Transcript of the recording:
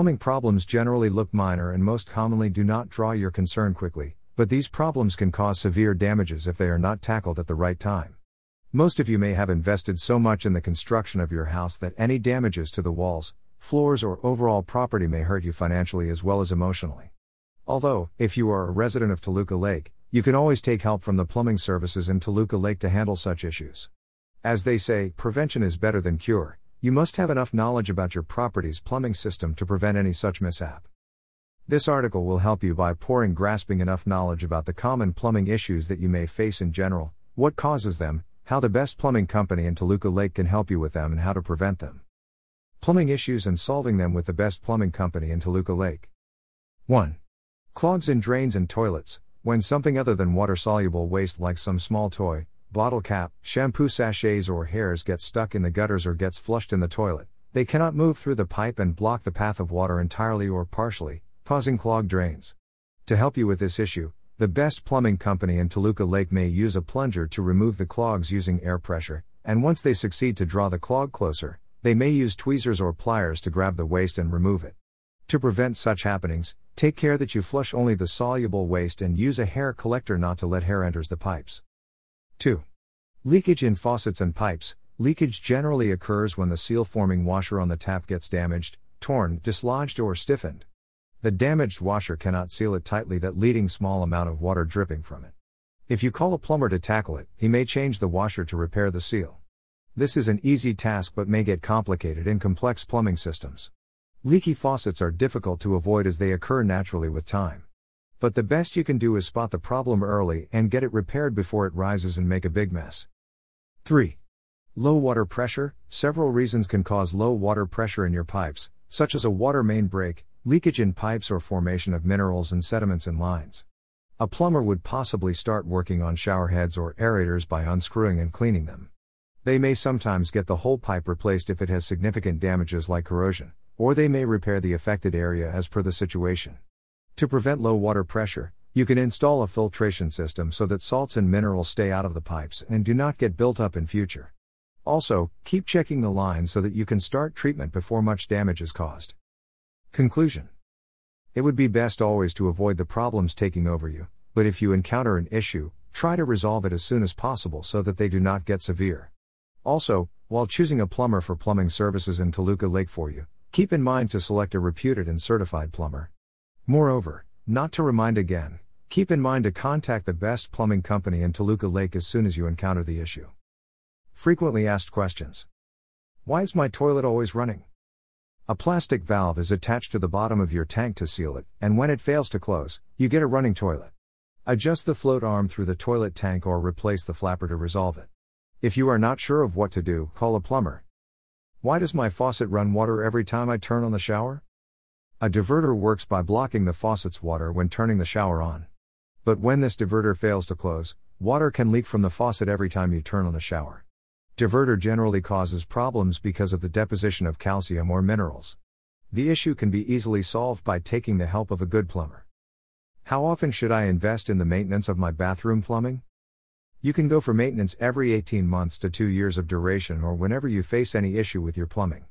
Plumbing problems generally look minor and most commonly do not draw your concern quickly, but these problems can cause severe damages if they are not tackled at the right time. Most of you may have invested so much in the construction of your house that any damages to the walls, floors, or overall property may hurt you financially as well as emotionally. Although, if you are a resident of Toluca Lake, you can always take help from the plumbing services in Toluca Lake to handle such issues. As they say, prevention is better than cure, you must have enough knowledge about your property's plumbing system to prevent any such mishap. This article will help you by pouring grasping enough knowledge about the common plumbing issues that you may face in general, what causes them, how the best plumbing company in Toluca Lake can help you with them, and how to prevent them. Plumbing issues and solving them with the best plumbing company in Toluca Lake. 1. Clogs in drains and toilets. When something other than water soluble waste like some small toy, bottle cap, shampoo sachets, or hairs gets stuck in the gutters or gets flushed in the toilet. They cannot move through the pipe and block the path of water entirely or partially, causing clogged drains. To help you with this issue, the best plumbing company in Toluca Lake may use a plunger to remove the clogs using air pressure, and once they succeed to draw the clog closer, they may use tweezers or pliers to grab the waste and remove it. To prevent such happenings, take care that you flush only the soluble waste and use a hair collector not to let hair enters the pipes. 2. Leakage in faucets and pipes. Leakage generally occurs when the seal forming washer on the tap gets damaged, torn, dislodged, or stiffened. The damaged washer cannot seal it tightly, that leading small amount of water dripping from it. If you call a plumber to tackle it, he may change the washer to repair the seal. This is an easy task but may get complicated in complex plumbing systems. Leaky faucets are difficult to avoid as they occur naturally with time. But the best you can do is spot the problem early and get it repaired before it rises and make a big mess. 3. Low water pressure. Several reasons can cause low water pressure in your pipes, such as a water main break, leakage in pipes, or formation of minerals and sediments in lines. A plumber would possibly start working on shower heads or aerators by unscrewing and cleaning them. They may sometimes get the whole pipe replaced if it has significant damages like corrosion, or they may repair the affected area as per the situation. To prevent low water pressure, you can install a filtration system so that salts and minerals stay out of the pipes and do not get built up in future. Also, keep checking the lines so that you can start treatment before much damage is caused. Conclusion It would be best always to avoid the problems taking over you, but if you encounter an issue, try to resolve it as soon as possible so that they do not get severe. Also, while choosing a plumber for plumbing services in Toluca Lake for you, keep in mind to select a reputed and certified plumber. Moreover, not to remind again, keep in mind to contact the best plumbing company in Toluca Lake as soon as you encounter the issue. Frequently asked questions Why is my toilet always running? A plastic valve is attached to the bottom of your tank to seal it, and when it fails to close, you get a running toilet. Adjust the float arm through the toilet tank or replace the flapper to resolve it. If you are not sure of what to do, call a plumber. Why does my faucet run water every time I turn on the shower? A diverter works by blocking the faucet's water when turning the shower on. But when this diverter fails to close, water can leak from the faucet every time you turn on the shower. Diverter generally causes problems because of the deposition of calcium or minerals. The issue can be easily solved by taking the help of a good plumber. How often should I invest in the maintenance of my bathroom plumbing? You can go for maintenance every 18 months to 2 years of duration or whenever you face any issue with your plumbing.